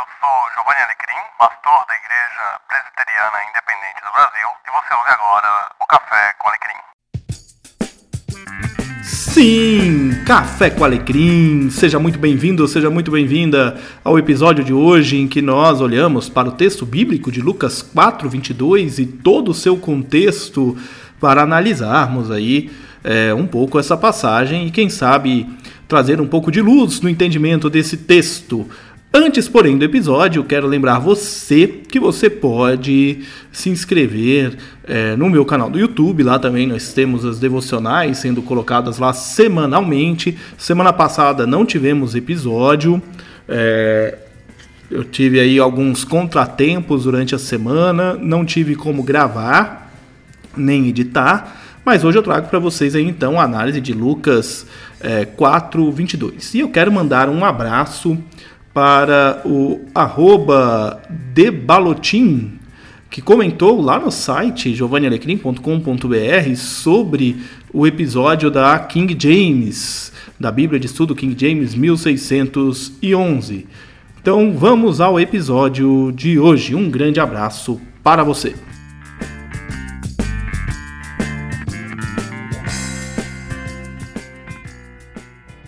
eu sou Giovanni Alecrim, pastor da Igreja Presbiteriana Independente do Brasil, e você ouve agora o Café com Alecrim. Sim, Café com Alecrim. Seja muito bem-vindo, seja muito bem-vinda ao episódio de hoje em que nós olhamos para o texto bíblico de Lucas 4:22 e todo o seu contexto para analisarmos aí é, um pouco essa passagem e quem sabe trazer um pouco de luz no entendimento desse texto. Antes, porém, do episódio, quero lembrar você que você pode se inscrever é, no meu canal do YouTube. Lá também nós temos as devocionais sendo colocadas lá semanalmente. Semana passada não tivemos episódio. É, eu tive aí alguns contratempos durante a semana, não tive como gravar nem editar. Mas hoje eu trago para vocês aí então a análise de Lucas é, 4, 22. E eu quero mandar um abraço para o arroba debalotim, que comentou lá no site giovannialecrim.com.br sobre o episódio da King James, da Bíblia de Estudo King James 1611. Então vamos ao episódio de hoje. Um grande abraço para você.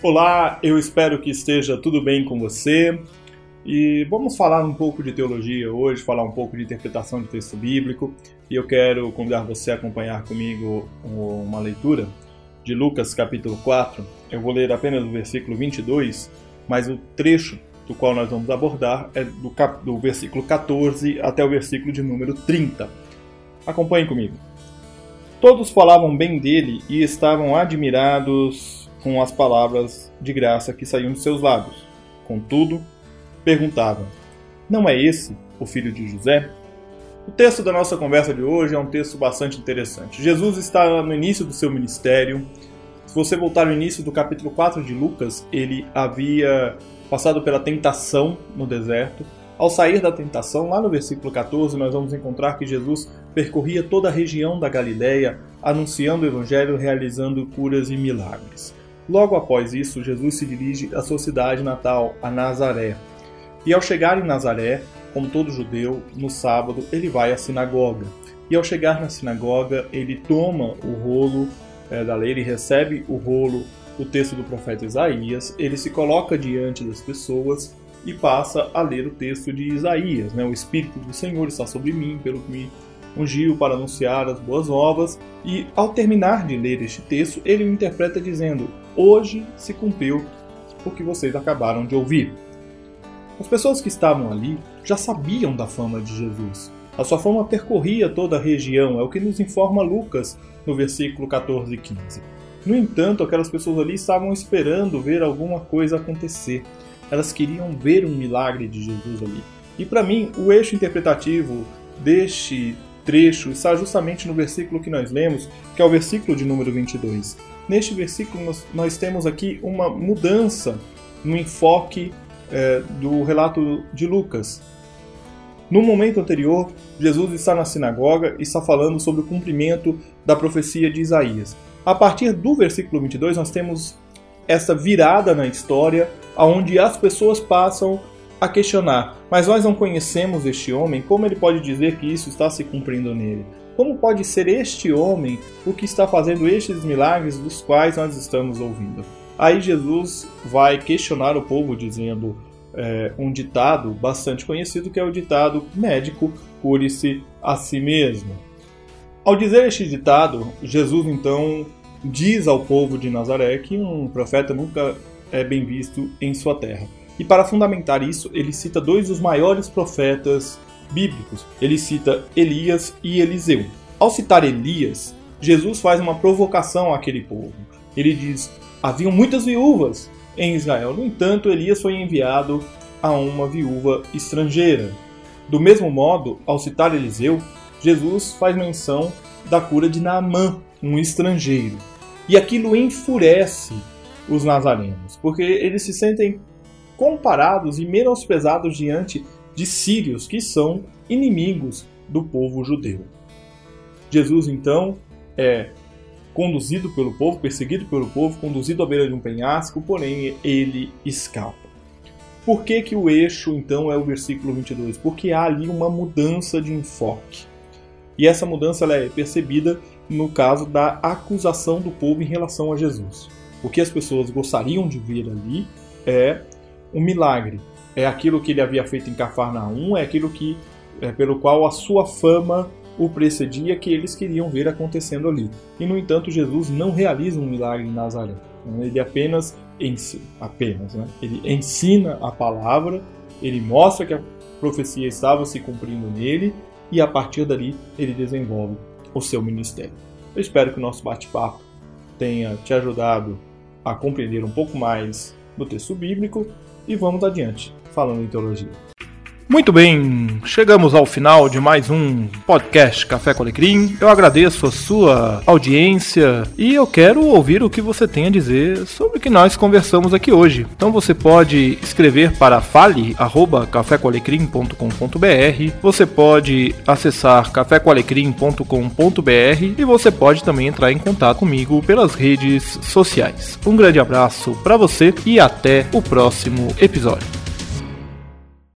Olá, eu espero que esteja tudo bem com você. E vamos falar um pouco de teologia hoje, falar um pouco de interpretação de texto bíblico. E eu quero convidar você a acompanhar comigo uma leitura de Lucas capítulo 4. Eu vou ler apenas o versículo 22, mas o trecho do qual nós vamos abordar é do, cap... do versículo 14 até o versículo de número 30. Acompanhe comigo. Todos falavam bem dele e estavam admirados com as palavras de graça que saíam de seus lábios. Contudo, perguntavam: Não é esse o filho de José? O texto da nossa conversa de hoje é um texto bastante interessante. Jesus está no início do seu ministério. Se você voltar ao início do capítulo 4 de Lucas, ele havia passado pela tentação no deserto. Ao sair da tentação, lá no versículo 14, nós vamos encontrar que Jesus percorria toda a região da Galiléia, anunciando o evangelho, realizando curas e milagres. Logo após isso, Jesus se dirige à sua cidade natal, a Nazaré. E ao chegar em Nazaré, como todo judeu, no sábado ele vai à sinagoga. E ao chegar na sinagoga, ele toma o rolo é, da lei, ele recebe o rolo, o texto do profeta Isaías, ele se coloca diante das pessoas e passa a ler o texto de Isaías. Né? O Espírito do Senhor está sobre mim, pelo que me ungiu para anunciar as boas novas. E ao terminar de ler este texto, ele o interpreta dizendo: Hoje se cumpriu o que vocês acabaram de ouvir. As pessoas que estavam ali já sabiam da fama de Jesus. A sua fama percorria toda a região, é o que nos informa Lucas no versículo 14 e 15. No entanto, aquelas pessoas ali estavam esperando ver alguma coisa acontecer. Elas queriam ver um milagre de Jesus ali. E para mim, o eixo interpretativo deste trecho está justamente no versículo que nós lemos, que é o versículo de número 22. Neste versículo, nós, nós temos aqui uma mudança no enfoque é, do relato de Lucas. No momento anterior, Jesus está na sinagoga e está falando sobre o cumprimento da profecia de Isaías. A partir do versículo 22, nós temos essa virada na história, onde as pessoas passam a questionar: mas nós não conhecemos este homem, como ele pode dizer que isso está se cumprindo nele? Como pode ser este homem o que está fazendo estes milagres dos quais nós estamos ouvindo? Aí Jesus vai questionar o povo dizendo é, um ditado bastante conhecido que é o ditado médico cure-se a si mesmo. Ao dizer este ditado, Jesus então diz ao povo de Nazaré que um profeta nunca é bem visto em sua terra. E para fundamentar isso, ele cita dois dos maiores profetas bíblicos. Ele cita Elias e Eliseu. Ao citar Elias, Jesus faz uma provocação àquele povo. Ele diz: haviam muitas viúvas em Israel. No entanto, Elias foi enviado a uma viúva estrangeira. Do mesmo modo, ao citar Eliseu, Jesus faz menção da cura de Naamã, um estrangeiro. E aquilo enfurece os nazarenos, porque eles se sentem comparados e menosprezados diante de sírios que são inimigos do povo judeu. Jesus então é conduzido pelo povo, perseguido pelo povo, conduzido à beira de um penhasco, porém ele escapa. Por que, que o eixo, então, é o versículo 22? Porque há ali uma mudança de enfoque. E essa mudança ela é percebida no caso da acusação do povo em relação a Jesus. O que as pessoas gostariam de ver ali é um milagre. É aquilo que ele havia feito em Cafarnaum, é aquilo que é, pelo qual a sua fama o precedia que eles queriam ver acontecendo ali. E no entanto, Jesus não realiza um milagre em Nazaré. Ele apenas ensina, apenas, né? Ele ensina a palavra, ele mostra que a profecia estava se cumprindo nele e a partir dali ele desenvolve o seu ministério. Eu espero que o nosso bate-papo tenha te ajudado a compreender um pouco mais do texto bíblico e vamos adiante falando em teologia. Muito bem, chegamos ao final de mais um podcast Café com Alecrim. Eu agradeço a sua audiência e eu quero ouvir o que você tem a dizer sobre o que nós conversamos aqui hoje. Então você pode escrever para fale@cafécoalecrim.com.br, você pode acessar cafécoalecrim.com.br e você pode também entrar em contato comigo pelas redes sociais. Um grande abraço para você e até o próximo episódio.